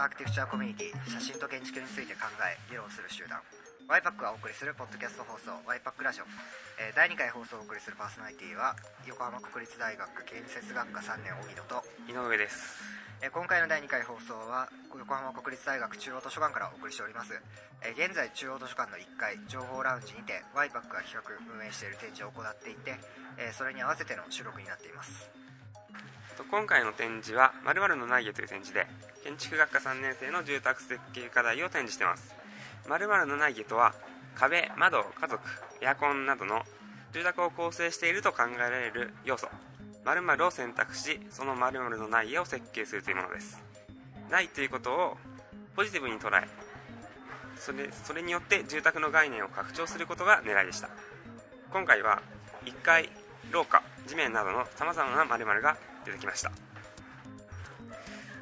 アーキテクチャーコミュニティ写真と建築について考え議論する集団。YPAC がお送りするポッドキャスト放送 YPAC ラジオ、えー第2回放送をお送りするパーソナリティは横浜国立大学建設学科3年荻野と、井上です。えー今回の第2回放送は横浜国立大学中央図書館からお送りしております、えー現在中央図書館の1階情報ラウンジにて YPAC が企画運営している展示を行っていて、えーそれに合わせての収録になっています。と今回の展示は「〇〇のない家」という展示で建築学科3年生の住宅設計課題を展示しています。〇〇のない家とは壁窓家族エアコンなどの住宅を構成していると考えられる要素。〇〇を選択しその〇〇のない家を設計するというものです。ないということをポジティブに捉えそれそれによって住宅の概念を拡張することが狙いでした。今回は1階廊下地面などのさまざまな〇〇が出てきました。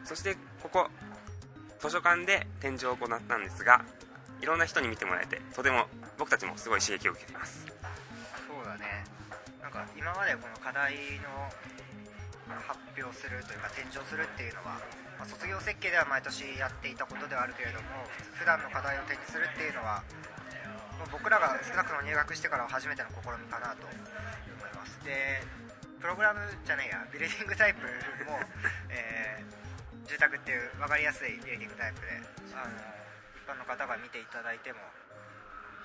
そしてここ図書館で展示を行ったんですがいろんな人に見てもらえてとても僕たちもすごい刺激を受けています。そうだね。なんか今までこの課題の発表するというか展示をするっていうのは、まあ卒業設計では毎年やっていたことではあるけれども普段の課題を展示するっていうのは僕らが少なくとも入学してからは初めての試みかなと思います。でプログラムじゃねえやビルディングタイプも、えー住宅っていう分かりやすいビルディングタイプであの一般の方が見ていただいても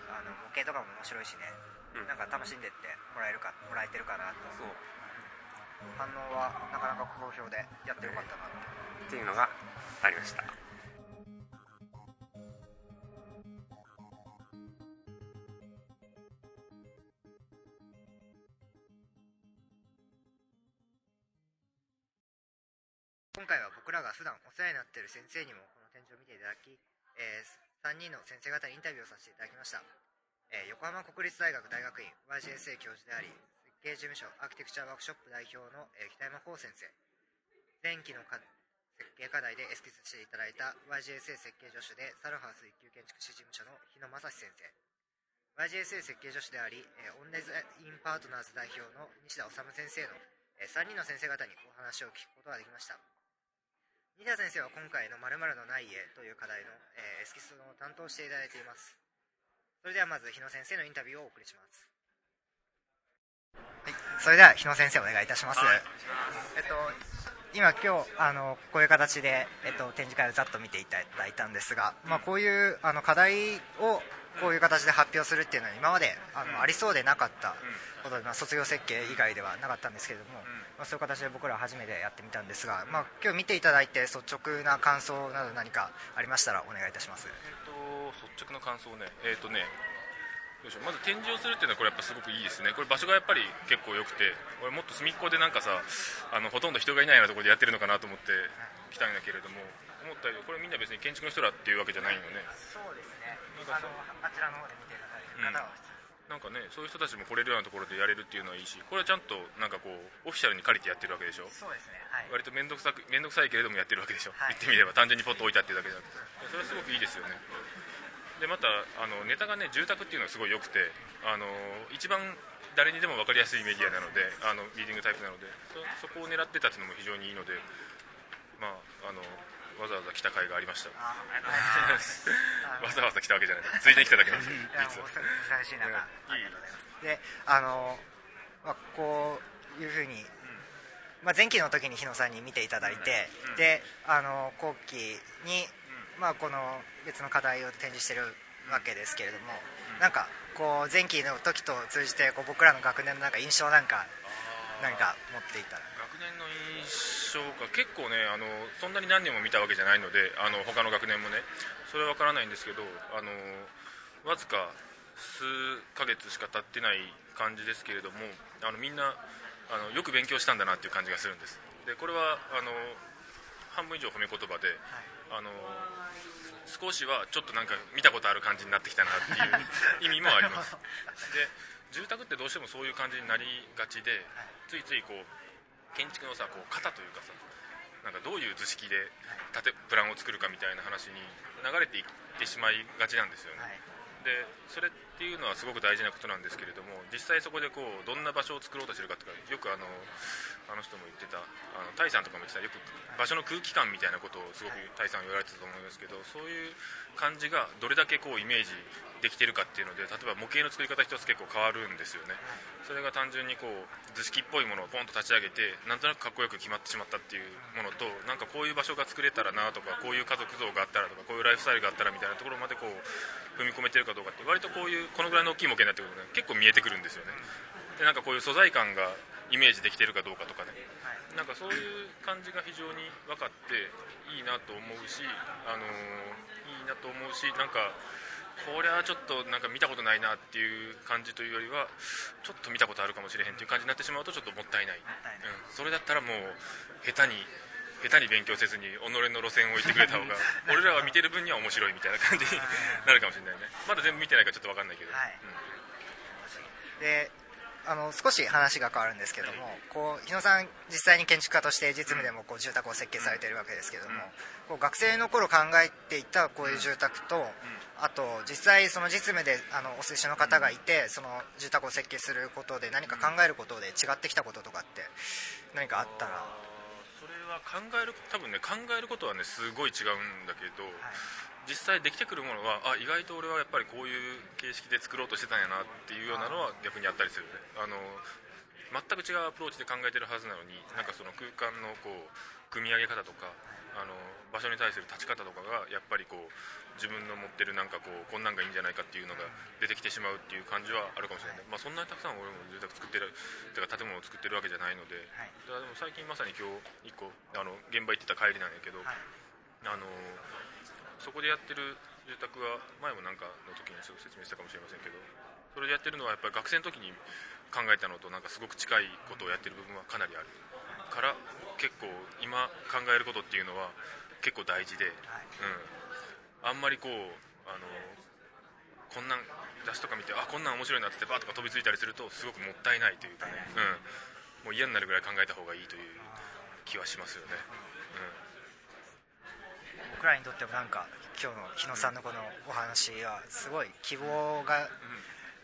あの模型とかも面白いしね。うん。なんか楽しんでってもらえるかもらえてるかなと。そう。反応はなかなか好評でやってよかったなってっていうのがありました世話になっている先生にもこの展示を見ていただき、え3人の先生方にインタビューをさせていただきました、えー横浜国立大学大学院 YGSA 教授であり設計事務所アーキテクチャーワークショップ代表の、えー北山光先生。前期の設計課題でエスキスしていただいた YGSA 設計助手でサルハウス一級建築士事務所の日野正史先生。YGSA 設計助手であり、えーオンデザインパートナーズ代表の西田治先生の、え3人の先生方にお話を聞くことができました。西田先生は今回の「〇〇のない家」という課題の、えーエスキスを担当していただいています。それではまず日野先生のインタビューをお送りします。はいそれでは日野先生お願いいたします、えっと今今日あのこういう形で、えっと、展示会をざっと見ていただいたんですが、まあ、こういうあの課題をこういう形で発表するっていうのは今まであのありそうでなかったことで、まあ、卒業設計以外ではなかったんですけれども、まあ、そういう形で僕らは初めてやってみたんですが、まあ、今日見ていただいて率直な感想など何かありましたらお願いいたします。えっと率直な感想ね。えっ、とねどうしようまず展示をするっていうのはこれやっぱすごくいいですね。これ場所がやっぱり結構良くて俺もっと隅っこでなんかさあのほとんど人がいないようなところでやってるのかなと思って来たんだけれども思ったよりこれみんな別に建築の人らっていうわけじゃないよね。そうですね。なんかそうあちらの方で見ていただいてる方は、なんかねそういう人たちも来れるようなところでやれるっていうのはいいしこれはちゃんとなんかこうオフィシャルに借りてやってるわけでしょ？そうですね。はい。割と面倒くさく面倒くさいけれどもやってるわけでしょ、はい。言ってみれば単純にポッと置いてあってるだけじゃなくてそれはすごくいいですよね。でまたあのネタがね住宅っていうのがすごい良くてあの一番誰にでも分かりやすいメディアなのであのリーディングタイプなのでそそこを狙ってたっていうのも非常にいいのでまああのわざわざ来た甲斐がありました。わざわざ来たわけじゃない。ついでに来ただけなんです。よ実は。もう寂しい中、うん。ありがとうございます。であの、まあ、こういうふうに、まあ、前期の時に日野さんに見ていただいて、うん。であの後期に、まあ、この別の課題を展示してるわけですけれども、なんかこう前期の時と通じてこう僕らの学年のなんか印象なんか何か持っていたら。学年の印象が結構ねあのそんなに何年も見たわけじゃないのであの他の学年もねそれは分からないんですけどあのわずか数ヶ月しか経ってない感じですけれどもあのみんなあのよく勉強したんだなっていう感じがするんです。でこれはあの半分以上褒め言葉であの少しはちょっとなんか見たことある感じになってきたなっていう意味もあります。で住宅ってどうしてもそういう感じになりがちでついついこう建築のさこう型というかさなんかどういう図式で建てプランを作るかみたいな話に流れていってしまいがちなんですよね、はい。でそれっていうのはすごく大事なことなんですけれども実際そこでこうどんな場所を作ろうとしてるかとかよくあのあの人も言ってたあのタイさんとかも言ってたよく場所の空気感みたいなことをすごくタイさんは言われてたと思いますけどそういう感じがどれだけこうイメージできてるかっていうので例えば模型の作り方一つ結構変わるんですよね。それが単純にこう図式っぽいものをポンと立ち上げてなんとなくかっこよく決まってしまったっていうものとなんかこういう場所が作れたらなとかこういう家族像があったらとかこういうライフスタイルがあったらみたいなところまでこう踏み込めてるかどうかって割とこういうこのぐらいの大きい模型になってくるとね結構見えてくるんですよね。でなんかこういう素材感がイメージできてるかどうかとかね。なんかそういう感じが非常に分かっていいなと思うし、あのーいいなと思うしなんかこれはちょっとなんか見たことないなっていう感じというよりはちょっと見たことあるかもしれへんっていう感じになってしまうとちょっともったいない、うん、それだったらもう下手に下手に勉強せずに己の路線を行ってくれた方が 俺らは見てる分には面白いみたいな感じになるかもしれないね。まだ全部見てないからちょっと分かんないけど、はい。うん。であの少し話が変わるんですけどもこう日野さん実際に建築家として実務でもこう住宅を設計されているわけですけども、こう学生の頃考えていたこういう住宅と、あと実際その実務であのお寿司の方がいてその住宅を設計することで何か考えることで違ってきたこととかって何かあったら、それは考える多分ね考えることはねすごい違うんだけど、実際できてくるものはあ意外と俺はやっぱりこういう形式で作ろうとしてたんやなっていうようなのは逆にあったりするね。あの全く違うアプローチで考えてるはずなのに、なんかその空間のこう組み上げ方とかあの場所に対する立ち方とかがやっぱりこう自分の持ってるなんかこうこんなんがいいんじゃないかっていうのが出てきてしまうっていう感じはあるかもしれない、まあ、そんなにたくさん俺も住宅作ってるてか建物を作ってるわけじゃないので、はい。だからでも最近まさに今日一個あの現場行ってた帰りなんやけど、はい。あのそこでやってる住宅は前もなんかの時にすごく説明したかもしれませんけどそれでやってるのはやっぱり学生の時に考えたのとなんかすごく近いことをやってる部分はかなりあるから結構今考えることっていうのは結構大事で、うん、あんまりこうあのこんなん雑誌とか見てあこんなん面白いなってバーとか飛びついたりするとすごくもったいないというかね、うん、もう嫌になるぐらい考えた方がいいという気はしますよね、うん。僕らにとってもなんか今日の日野さんのこのお話はすごい希望が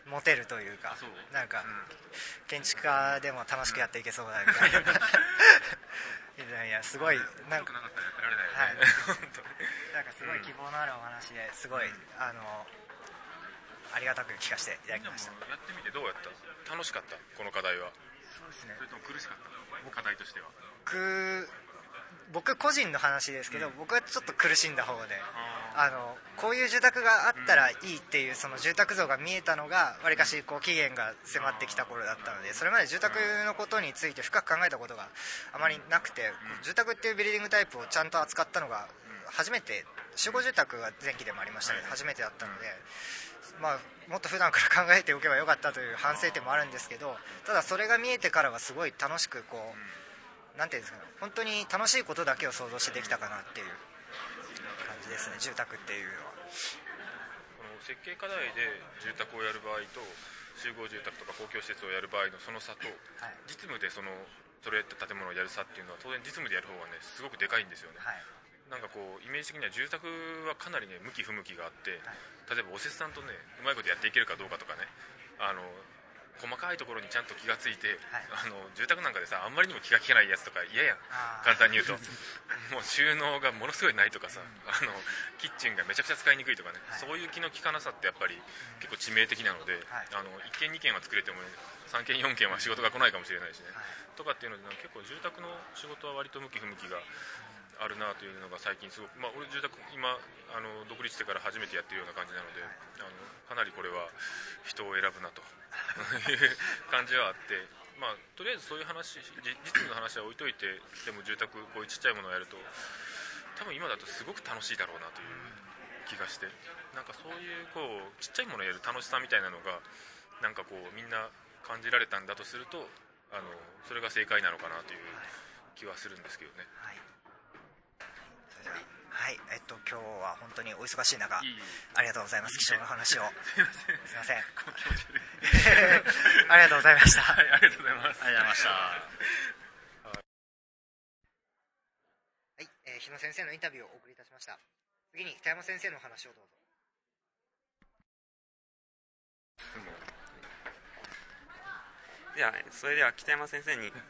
持てるというか、なんかうん。建築家でも楽しくやっていけそうだみたいな いやいやすごいなんかなかったらやってられないよね、はい。本当になんかすごい希望のあるお話ですごい、あのありがたく聞かせていただきました。やってみてどうやった？楽しかった？この課題は。そうですね。それとも苦しかった？課題としては。僕僕個人の話ですけど、僕はちょっと苦しんだ方で。ああのこういう住宅があったらいいっていうその住宅像が見えたのがわりかしこう期限が迫ってきた頃だったのでそれまで住宅のことについて深く考えたことがあまりなくて住宅っていうビルディングタイプをちゃんと扱ったのが初めて集合住宅は前期でもありましたけど初めてだったので、まあ、もっと普段から考えておけばよかったという反省点もあるんですけどただそれが見えてからはすごい楽しくこうなんていうんですかね本当に楽しいことだけを想像してできたかなっていうですね住宅っていうのは。この設計課題で住宅をやる場合と集合住宅とか公共施設をやる場合のその差とはい。実務でそのそれって建物をやる差っていうのは当然実務でやる方がねすごくでかいんですよね。はい。なんかこうイメージ的には住宅はかなりね向き不向きがあって例えばおせっさんとねうまいことやっていけるかどうかとかねあの細かいところにちゃんと気がついて、はい。あの住宅なんかでさあんまりにも気が利けないやつとか嫌やん。簡単に言うと。もう収納がものすごいないとかさ、あのキッチンがめちゃくちゃ使いにくいとかね、はい。そういう気の利かなさってやっぱり結構致命的なので、はい。あの1軒2軒は作れても3軒4軒は仕事が来ないかもしれないしね、はい。とかっていうので結構住宅の仕事は割と向き不向きがあるなというのが最近すごく、まあ、俺住宅今あの独立してから初めてやってるような感じなので、あのかなりこれは人を選ぶなとい う感じはあって、まあ、とりあえずそういう話実務の話は置いといてでも住宅こういうちっちゃいものをやると多分今だとすごく楽しいだろうなという気がしてなんかそういうこうちっちゃいものをやる楽しさみたいなのがなんかこうみんな感じられたんだとするとあのそれが正解なのかなという気はするんですけどね。はい。ははいえっと今日は本当にお忙しい中いい。ありがとうございます貴重な話を。すいません。ありがとうございました。はい、ありがとうございます。ありがとうございました。はい、えー日野先生のインタビューをお送りいたしました。次に北山先生のお話をどうぞ。ではそれでは北山先生に。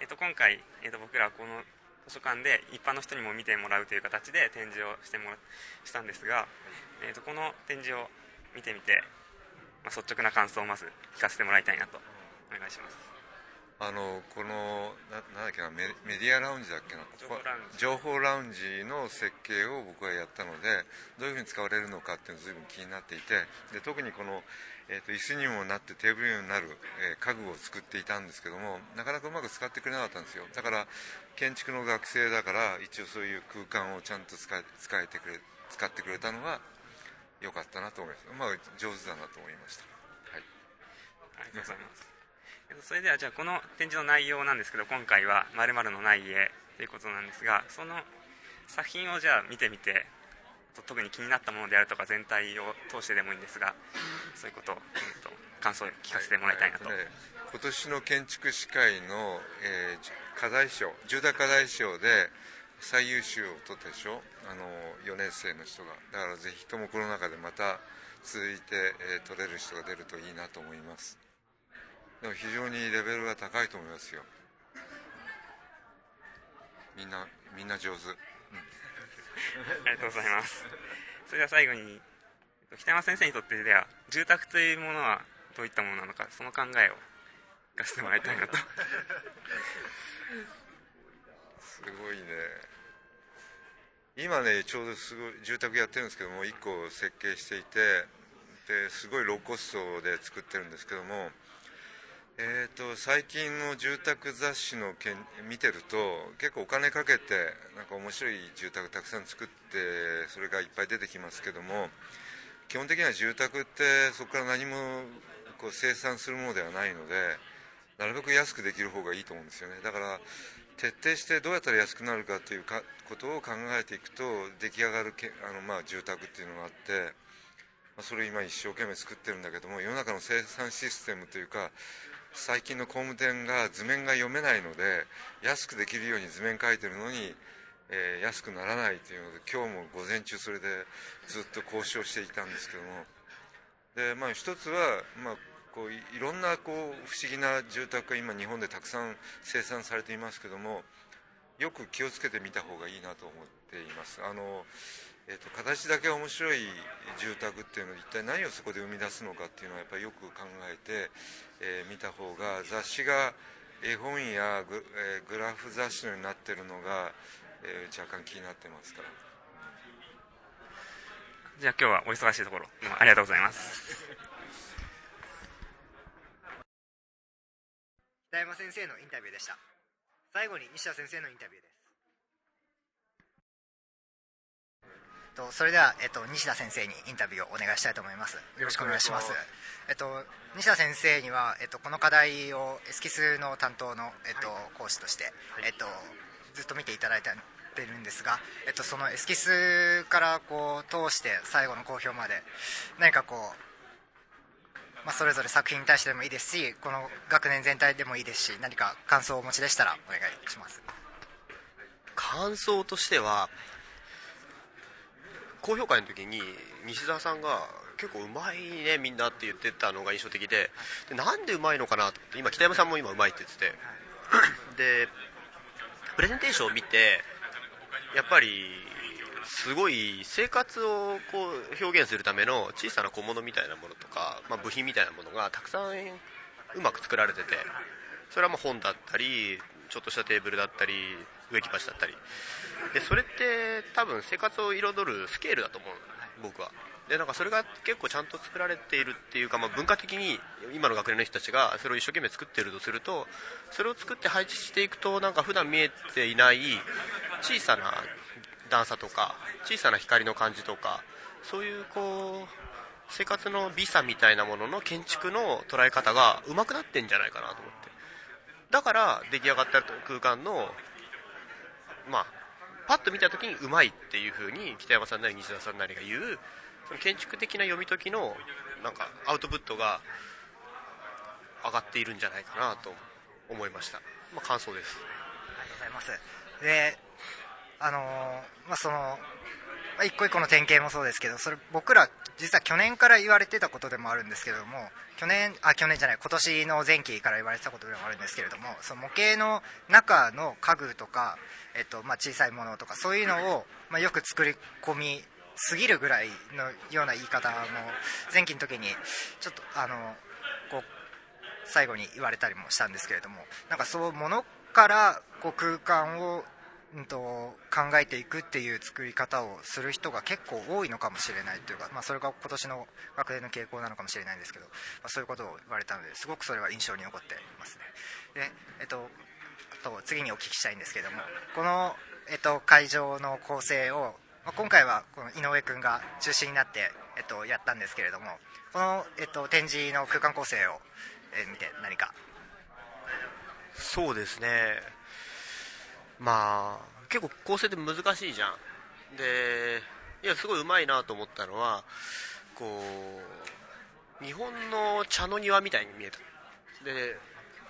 えっと今回、えっと、僕らこの図書館で一般の人にも見てもらうという形で展示をしてもらしたんですが、えっと、この展示を見てみて、まあ、率直な感想をまず聞かせてもらいたいなとお願いしますあのこのななんだっけなメメディアラウンジだっけな情報ラウンジ。情報ラウンジの設計を僕はやったのでどういうふうに使われるのかっていうのが随分気になっていてで特にこの、えー、と椅子にもなってテーブルになる、えー家具を作っていたんですけどもなかなかうまく使ってくれなかったんですよ。だから建築の学生だから一応そういう空間をちゃんと使え使えてくれ使ってくれたのが良かったなと思います。まあ上手だなと思いました。はい。ありがとうございます。えっとそれではじゃあこの展示の内容なんですけど今回は「まるのない家」ということなんですがその作品をじゃあ見てみて特に気になったものであるとか全体を通してでもいいんですがそういうことを、えっと、感想を聞かせてもらいたいなと、えっね今年の建築士会の、えー課題賞重大課題賞で最優秀を取ったでしょ？あの4年生の人が。だからぜひともこの中でまた続いて、えー取れる人が出るといいなと思います。でも非常にレベルが高いと思いますよ。みんなみんな上手。ありがとうございます。それでは最後にえっと北山先生にとってでは住宅というものはどういったものなのかその考えを聞かせてもらいたいなと。すごいね。今ねちょうどすごい住宅やってるんですけども1個設計していてですごいローコストで作ってるんですけどもえー、と最近の住宅雑誌のけん見てると結構お金かけてなんか面白い住宅たくさん作ってそれがいっぱい出てきますけども基本的には住宅ってそこから何もこう生産するものではないのでなるべく安くできる方がいいと思うんですよね。だから徹底してどうやったら安くなるかというかことを考えていくと出来上がるけあの、まあ、住宅っていうのがあって、それ今一生懸命作ってるんだけども世の中の生産システムというか最近の工務店が図面が読めないので安くできるように図面書いてるのに、えー安くならないというので今日も午前中それでずっと交渉していたんですけども。で、まあ、一つは、まあ、こういいろんなこう不思議な住宅が今日本でたくさん生産されていますけどもよく気をつけてみた方がいいなと思っています。あの、えー、と形だけ面白い住宅っていうのは一体何をそこで生み出すのかっていうのはやっぱりよく考えて、えー見た方が雑誌が絵本やグ,、えーグラフ雑誌のようになってるのが、えー若干気になってますから。じゃあ今日はお忙しいところありがとうございます。北山先生のインタビューでした。最後に西田先生のインタビューですとそれでは、えっと、西田先生にインタビューをお願いしたいと思います。よろしくお願いします。えっと、西田先生には、えっと、この課題をエスキスの担当の、えっと講師として、えっと、ずっと見ていただいてるんですが、えっと、そのエスキスからこう通して最後の公表まで何かこうまあ、それぞれ作品に対してでもいいですしこの学年全体でもいいですし何か感想をお持ちでしたらお願いします。感想としては高評会の時に西澤さんが結構うまいねみんなって言ってたのが印象的ででなんでうまいのかなと思って今北山さんも今うまいって言ってて。でプレゼンテーションを見てやっぱりすごい生活をこう表現するための小さな小物みたいなものとか、まあ、部品みたいなものがたくさんうまく作られててそれはもう本だったりちょっとしたテーブルだったり植木鉢だったりでそれって多分生活を彩るスケールだと思う僕は。でなんかそれが結構ちゃんと作られているっていうか、まあ、文化的に今の学年の人たちがそれを一生懸命作ってるとするとそれを作って配置していくとなんか普段見えていない小さな段差とか小さな光の感じとかそういうこう生活の美さみたいなものの建築の捉え方が上手くなってんじゃないかなと思って。だから出来上がった空間のまあパッと見た時にうまいっていう風に北山さんなり西田さんなりが言うその建築的な読み解きのなんかアウトプットが上がっているんじゃないかなと思いました、まあ、感想です。ありがとうございます。であのーまあそのまあ一個一個の典型もそうですけどそれ僕ら実は去年から言われてたことでもあるんですけれども去年あ去年じゃない今年の前期から言われてたことでもあるんですけれどもその模型の中の家具とか、えっとまあ、小さいものとかそういうのを、まあ、よく作り込みすぎるぐらいのような言い方も前期の時にちょっとあのこう最後に言われたりもしたんですけれどもなんかそうものからこう空間をうんと考えていくっていう作り方をする人が結構多いのかもしれないというか、まあ、それが今年の学年の傾向なのかもしれないんですけど、まあ、そういうことを言われたのですごくそれは印象に残っていますね。で、えっと、と次にお聞きしたいんですけどもこの、えっと、会場の構成を、まあ、今回はこの井上君が中心になって、えっと、やったんですけれどもこの、えっと、展示の空間構成を、え見て何か。そうですね。まあ結構構成って難しいじゃん。でいやすごいうまいなと思ったのはこう日本の茶の庭みたいに見えた。で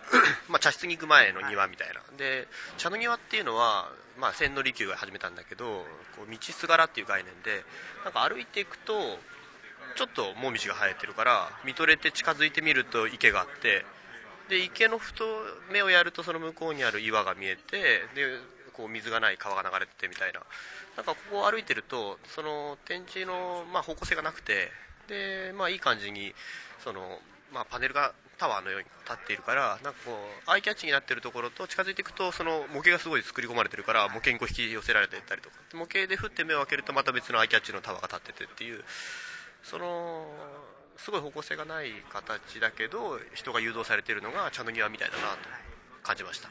まあ茶室に行く前の庭みたいな。で茶の庭っていうのは、まあ、千利休が始めたんだけどこう道すがらっていう概念でなんか歩いていくとちょっともみじが生えてるから見とれて近づいてみると池があってで池の太目をやるとその向こうにある岩が見えてでこう水がない川が流れててみたいな。なんかここを歩いてるとその展示の、まあ、方向性がなくてで、まあ、いい感じにその、まあ、パネルがタワーのように立っているからなんかこうアイキャッチになってるところと近づいていくとその模型がすごい作り込まれてるから模型にこう引き寄せられていったりとか。模型で振って目を開けるとまた別のアイキャッチのタワーが立っててっていう。そのすごい方向性がない形だけど人が誘導されているのが茶の庭みたいだなと感じました。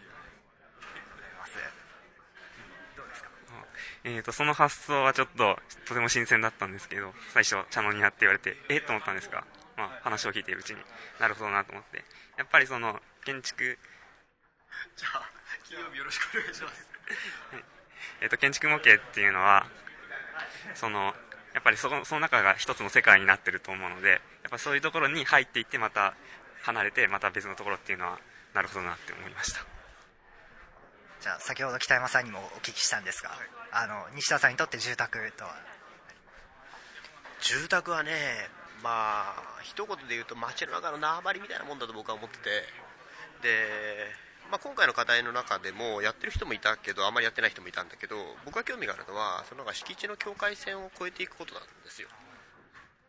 えー、とその発想はちょっととても新鮮だったんですけど最初茶の庭って言われてえ？っと思ったんですが、まあ、話を聞いているうちになるほどなと思って。やっぱりその建築 じゃあ金曜日よろしくお願いします。えー、と建築模型っていうのはそのやっぱりそこその中が一つの世界になってると思うのでやっぱそういうところに入っていってまた離れてまた別のところっていうのはなるほどなって思いました。じゃあ先ほど北山さんにもお聞きしたんですが、あの西田さんにとって住宅とは？住宅はねまあ一言で言うと街の中の縄張りみたいなもんだと僕は思ってて。で、まあ、今回の課題の中でもやってる人もいたけどあんまりやってない人もいたんだけど僕が興味があるのはそのなんか敷地の境界線を越えていくことなんですよ。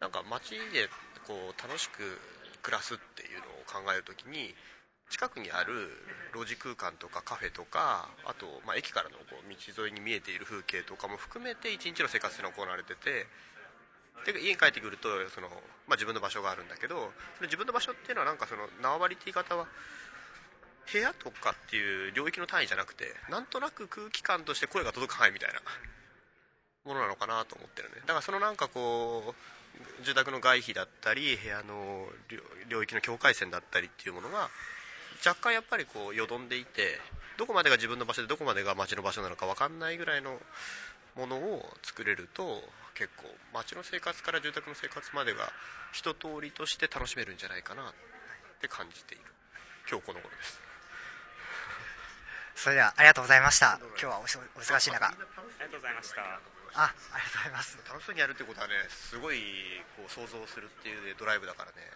なんか街でこう楽しく暮らすっていうのを考えるときに近くにある路地空間とかカフェとかあと、ま、駅からのこう道沿いに見えている風景とかも含めて一日の生活っていうのが行われててで家に帰ってくるとその、まあ、自分の場所があるんだけどその自分の場所っていうのはなんかその縄張りって言い方は部屋とかっていう領域の単位じゃなくてなんとなく空気感として声が届く範囲みたいなものなのかなと思ってるね。だからそのなんかこう住宅の外皮だったり部屋の領域の境界線だったりっていうものが若干やっぱりこうよどんでいてどこまでが自分の場所でどこまでが街の場所なのか分かんないぐらいのものを作れると結構街の生活から住宅の生活までが一通りとして楽しめるんじゃないかなって感じている。今日この頃です。それではありがとうございました。今日はお忙しい中。ありがとうございました。あありがとうございます。楽しそうにやるってことはねすごいこう想像するっていうドライブだからね。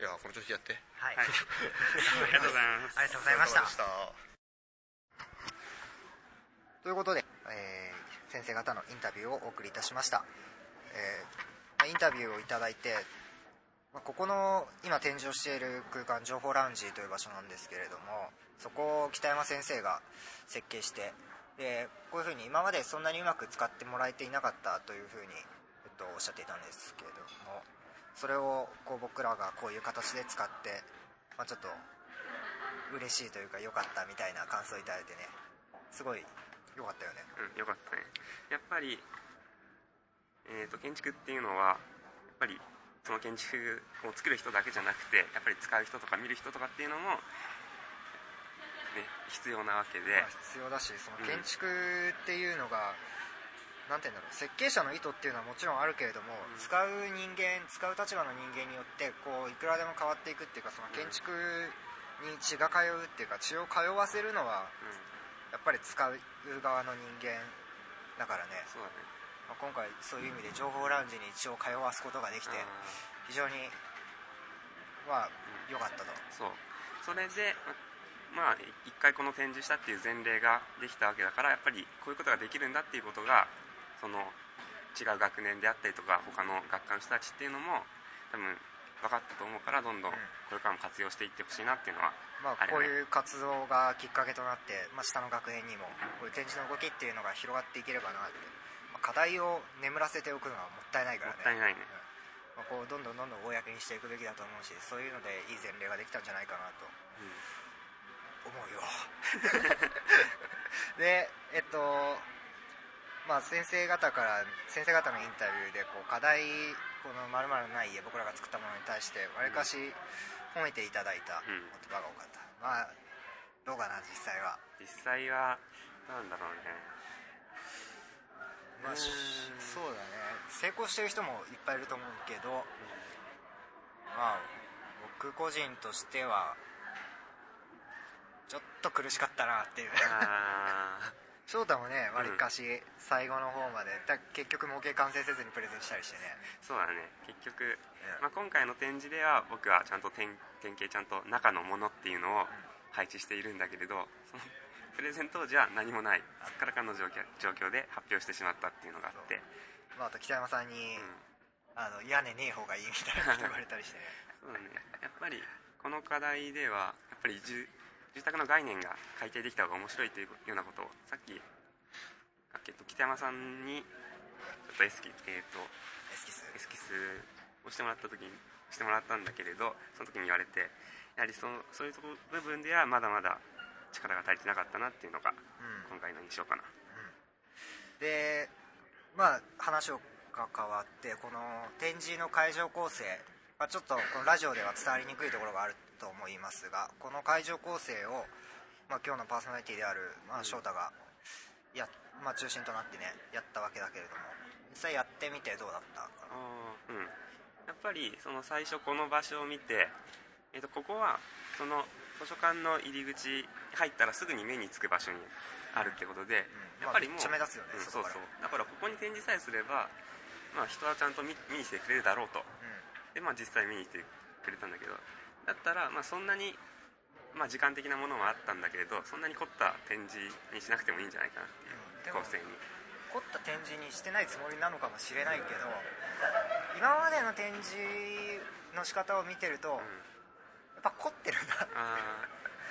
い。やこの調子でやって。はい、はい。ありがとうございます。ありがとうございました。ということで、えー先生方のインタビューをお送りいたしました、えーまあインタビューをいただいて、まあここの今展示をしている空間情報ラウンジという場所なんですけれどもそこを北山先生が設計してでこういうふうに今までそんなにうまく使ってもらえていなかったというふうに、えっと、おっしゃっていたんですけれどもそれをこう僕らがこういう形で使って、まあ、ちょっと嬉しいというか良かったみたいな感想をいただいてねすごい良かったよね。うん、よかったね。やっぱり、えー、と建築っていうのはやっぱりその建築を作る人だけじゃなくてやっぱり使う人とか見る人とかっていうのも、必要なわけで。まあ必要だしそのうん。建築っていうのが、なんて言うんだろう設計者の意図っていうのはもちろんあるけれども、うん。使う人間使う立場の人間によってこういくらでも変わっていくっていうかその建築に血が通うっていうか血を通わせるのはうん。やっぱり使う側の人間だからね。そうだね。まあ今回そういう意味で情報ラウンジに一応通わすことができて非常にまあ良かったと。そう。それでまあ一回この展示したっていう前例ができたわけだからやっぱりこういうことができるんだっていうことがその違う学年であったりとか他の学科の人たちっていうのも多分分かったと思うからどんどんこれからも活用していってほしいなっていうのはまあ、こういう活動がきっかけとなって、まあ、下の学年にもこういう展示の動きっていうのが広がっていければなって、まあ、課題を眠らせておくのはもったいないからね。もったいないね。まあ、こうどんどんどんどん公にしていくべきだと思うしそういうのでいい前例ができたんじゃないかなと思うよ。でえっとまあ先生方から先生方のインタビューでこう課題この〇〇のない家僕らが作ったものに対してわりかし褒めていただいた言葉が多かった、まあどうかな実際は。実際はなんだろうね。まあ、そうだね。成功してる人もいっぱいいると思うけど、まあ僕個人としてはちょっと苦しかったなっていう。あ翔太もねわりかし最後の方までだ結局模型完成せずにプレゼンしたりしてね。ーそうだね。結局、まあ、今回の展示では僕はちゃんと典典型ちゃんと中のものっていうのを配置しているんだけれどそのプレゼン当時は何もない。そっからかの状況状況で発表してしまったっていうのがあって。まあ、あと北山さんに、うん。あの屋根ねえ方がいいみたいなこと言われたりしてね。そうだね。やっぱりこの課題ではやっぱり住住宅の概念が改定できた方が面白いというようなことをさっき、あえっと、北山さんにちょっとエスキ、えっとエスキス。エスキスをしてもらった時にしてもらったんだけれどその時に言われてやはりそのそういうとこ部分ではまだまだ力が足りてなかったなっていうのがうん。今回の印象かな。でまあ話が変わってこの展示の会場構成、まあ、ちょっとこのラジオでは伝わりにくいところがあると思いますがこの会場構成を、まあ、今日のパーソナリティである、まあ、翔太がや、まあ、中心となってねやったわけだけれども実際やってみてどうだったかな？うん。やっぱりその最初この場所を見て、えっとここはその図書館の入り口入ったらすぐに目につく場所にあるってことで、うん。やっぱりもう、まあめっちゃ目立つよねうん外そうそう。だからここに展示さえすれば、まあ、人はちゃんと見見に来てくれるだろうと。で、まあ、実際見に来てくれたんだけどだったら、まあ、そんなに、まあ、時間的なものはあったんだけれどそんなに凝った展示にしなくてもいいんじゃないかなっていううん構成に。凝った展示にしてないつもりなのかもしれないけど今までの展示の仕方を見てると、やっぱ凝ってるな。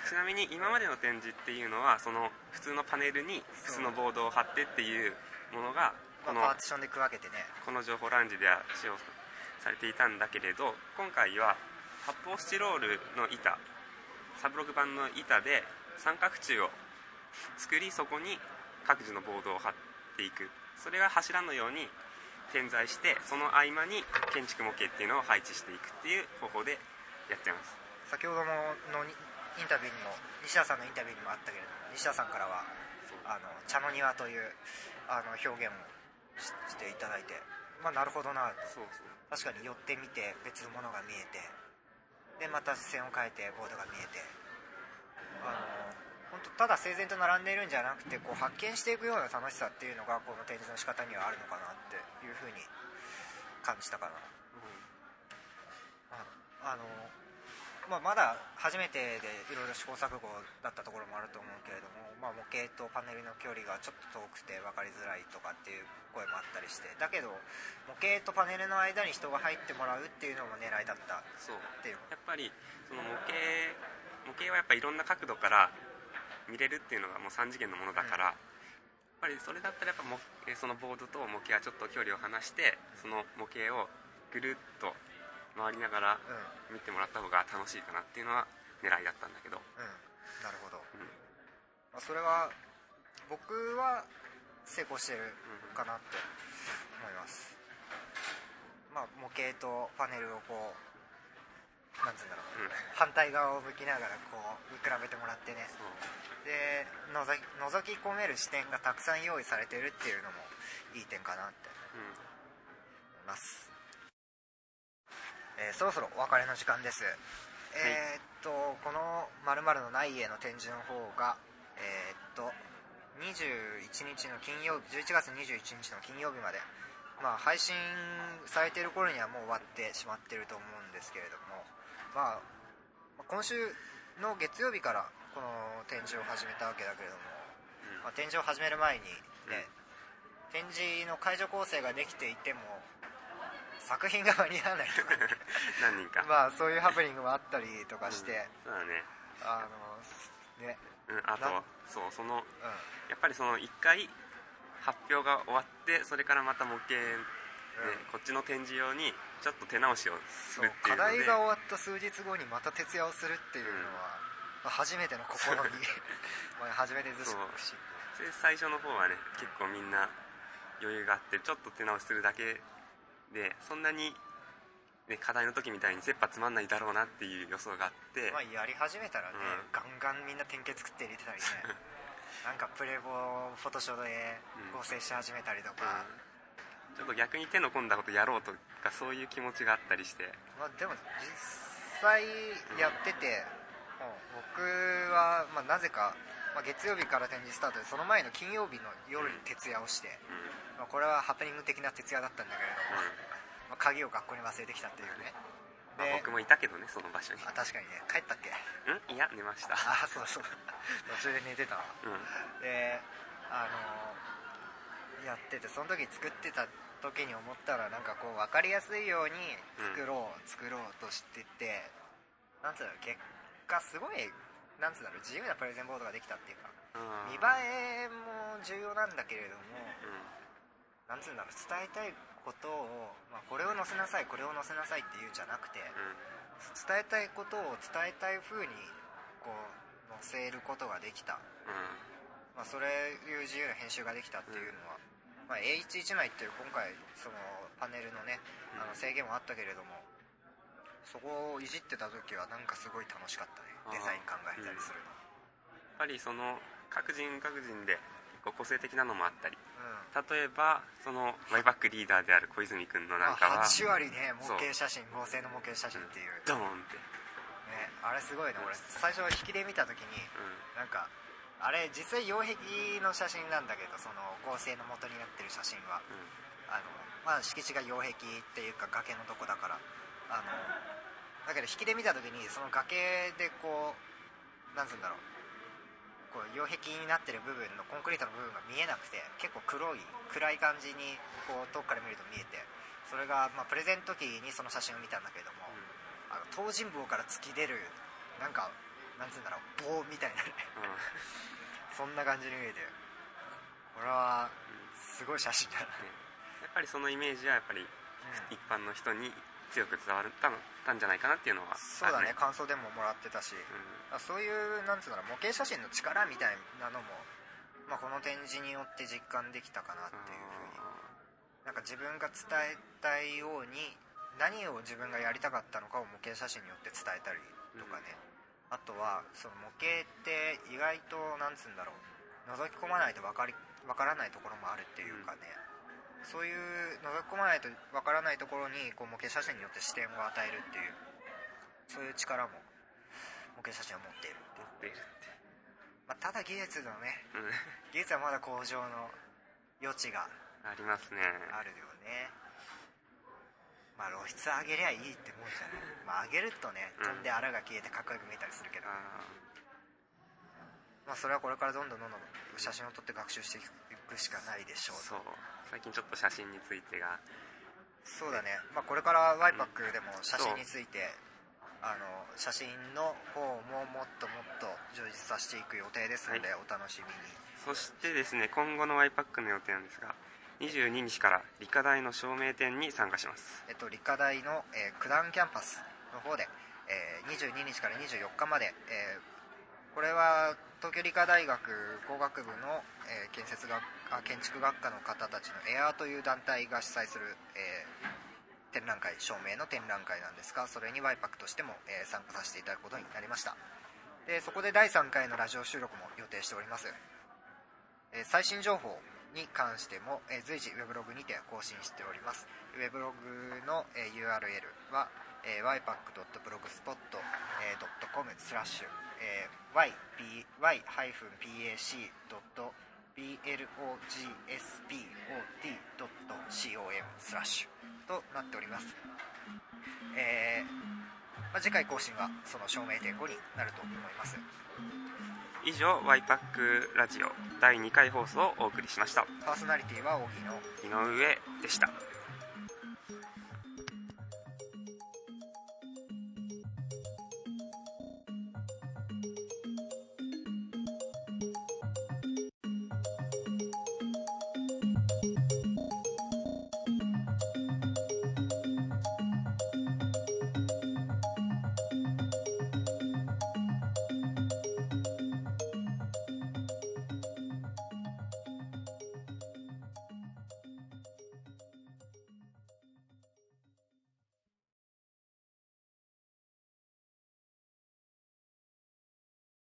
ちなみに今までの展示っていうのはその普通のパネルにそう。靴のボードを貼ってっていうものがこのまあ、パーティションで区分けてね。この情報ラウンジでは使用されていたんだけれど今回は発泡スチロールの板。サブログ版の板で三角柱を作りそこに各自のボードを貼っていく。それが柱のように点在してその合間に建築模型っていうのを配置していくっていう方法でやってます。先ほどものにインタビューにも西田さんのインタビューにもあったけれども西田さんからはあの茶の庭というあの表現をししていただいてまあなるほどなと。確かに寄ってみて別のものが見えてでまた視線を変えてボードが見えて。あの本当ただ整然と並んでいるんじゃなくてこう発見していくような楽しさっていうのがこの展示の仕方にはあるのかなっていうふうに感じたかな。ああの、まあ、まだ初めてでいろいろ試行錯誤だったところもあると思うけれども、まあ、模型とパネルの距離がちょっと遠くて分かりづらいとかっていう声もあったりしてだけど模型とパネルの間に人が入ってもらうっていうのも狙いだったっそうていう。やっぱりその模型模型はやっぱいろんな角度から見れるっていうのがもう3次元のものだから、やっぱりそれだったらやっぱそのボードと模型はちょっと距離を離してその模型をぐるっと回りながらうん。見てもらった方が楽しいかなっていうのは狙いだったんだけど、うん。なるほど、うん。まあ、それは僕は成功してるかなって思います。まあ模型とパネルをこうなんつうんだろう、うん。反対側を向きながらこう見比べてもらってね。で覗き覗き込める視点がたくさん用意されてるっていうのもいい点かなってうん。思います、えーそろそろお別れの時間です。えーっとこの「まるのない家」の展示の方がえーっと21日の金曜日11月21日の金曜日まで、まあ、配信されている頃にはもう終わってしまってると思うんですけれども、まあ、今週の月曜日からこの展示を始めたわけだけれども、まあ、展示を始める前にね、展示の会場構成ができていても作品が間に合わないとか。何人か、まあそういうハプニングもあったりとかして、そうだね。あのね。うん、あとなそうそのうやっぱりその1回発表が終わってそれからまた模型、ねん、うん。こっちの展示用にちょっと手直しをするっていうので。課題が終わった数日後にまた徹夜をするっていうのは、まあ初めての試み。まあ初めてずしくし。で最初の方はね結構みんな余裕があってちょっと手直しするだけでそんなに、ね、課題の時みたいに切羽つまんないだろうなっていう予想があって、まあやり始めたらね、うん。ガンガンみんな典型作って入れてたりね。なんかプレボをフォトショーで合成し始めたりとか、うん。ちょっと逆に手の込んだことやろうとかそういう気持ちがあったりして。まあ、でも実際やってて、もう僕は、まあ、なぜか、まあ、月曜日から展示スタートでその前の金曜日の夜に徹夜をして、うん。まあ、これはハプニング的な徹夜だったんだけれども、うんまあ、鍵を学校に忘れてきたっていうね。まあ、で僕もいたけどねその場所に。あ確かにね。帰ったっけ？うん？いや寝ました。あそうそう。途中で寝てたわ。うん。であのやっててその時作ってた時に思ったらなんかこう分かりやすいように作ろう、作ろうとしててなんつうの結果すごいなんつうんだろう自由なプレゼンボードができたっていうかうん。見栄えも重要なんだけれどもうん。なんつうんだろう伝えたいことを、まあ、これを載せなさいこれを載せなさいっていうんじゃなくて伝えたいことを伝えたい風にこう載せることができた。うん。まあ、それいう自由な編集ができたっていうのは、まあ、A11 枚っていう今回そのパネルのねあの制限もあったけれどもそこをいじってた時はなんかすごい楽しかったね。デザイン考えたりするの。やっぱりその各人各人で個性的なのもあったり。うん、例えばそのワイバックリーダーである小泉君のなんかまあ、は8割ね模型写真合成の模型写真っていう、ね、ドーンって。あれすごいね俺。最初引きで見た時にうなんかあれ実際擁壁の写真なんだけどその合成の元になってる写真は。んうん。あのまあ敷地が擁壁っていうか崖のとこだからあのだけど引きで見た時にその崖でこうなんつうんだろうこう擁壁になってる部分のコンクリートの部分が見えなくて結構黒い暗い感じにこう遠くから見ると見えてそれが、まあ、プレゼント時にその写真を見たんだけれども、あの東尋坊から突き出るなんかなんつうんだろう棒みたいなね。うん。そんな感じに見えてこれはすごい写真だな、やっぱりそのイメージはやっぱり一般の人に強く伝わったのたんじゃないかなっていうのはあるそうだね感想でももらってたし、うん。あそういうなんつうんだろう模型写真の力みたいなのも、まあ、この展示によって実感できたかなっていうふうに。なんか自分が伝えたいように何を自分がやりたかったのかを模型写真によって伝えたりとかね、あとはその模型って意外となんつうんだろう覗き込まないと分かり分からないところもあるっていうかね、そういう覗き込まないと分からないところにこう模型写真によって視点を与えるっていう。そういう力も模型写真は持っている、持っているって。まあ、ただ技術のねうん。技術はまだ向上の余地がありますね。あるよね。まあ露出上げりゃいいってもんじゃない。まあ上げるとねうん。飛んで穴が消えてかっこよく見えたりするけど、あまあそれはこれからどんどんどんどん写真を撮って学習していくしかないでしょう。ーそう最近ちょっと写真についてが。そうだね、まあ、これからワイパックでも写真について、あの写真の方ももっともっと充実させていく予定ですので、はお楽しみに。そしてですね今後のワイパックの予定なんですが22日から理科大の照明展に参加します。えっと、理科大の、えー九段キャンパスの方で、えー22日から24日まで、えーこれは東京理科大学工学部の、えー建設学あ建築学科の方たちのエアーという団体が主催する、えー展覧会照明の展覧会なんですがそれにワイパックとしても、えー参加させていただくことになりましたでそこで第3回のラジオ収録も予定しておりますえー最新情報に関しても、え随時ウェブログにて更新しておりますウェブログの、えー URL は、えー ypac.blogspot.com スラッシュ yp-pac. blogsspot.com スラッシュとなっております。えーまあ、次回更新はその証明点後になると思います。以上ワイパックラジオ第2回放送をお送りしました。パーソナリティは荻野。井上でした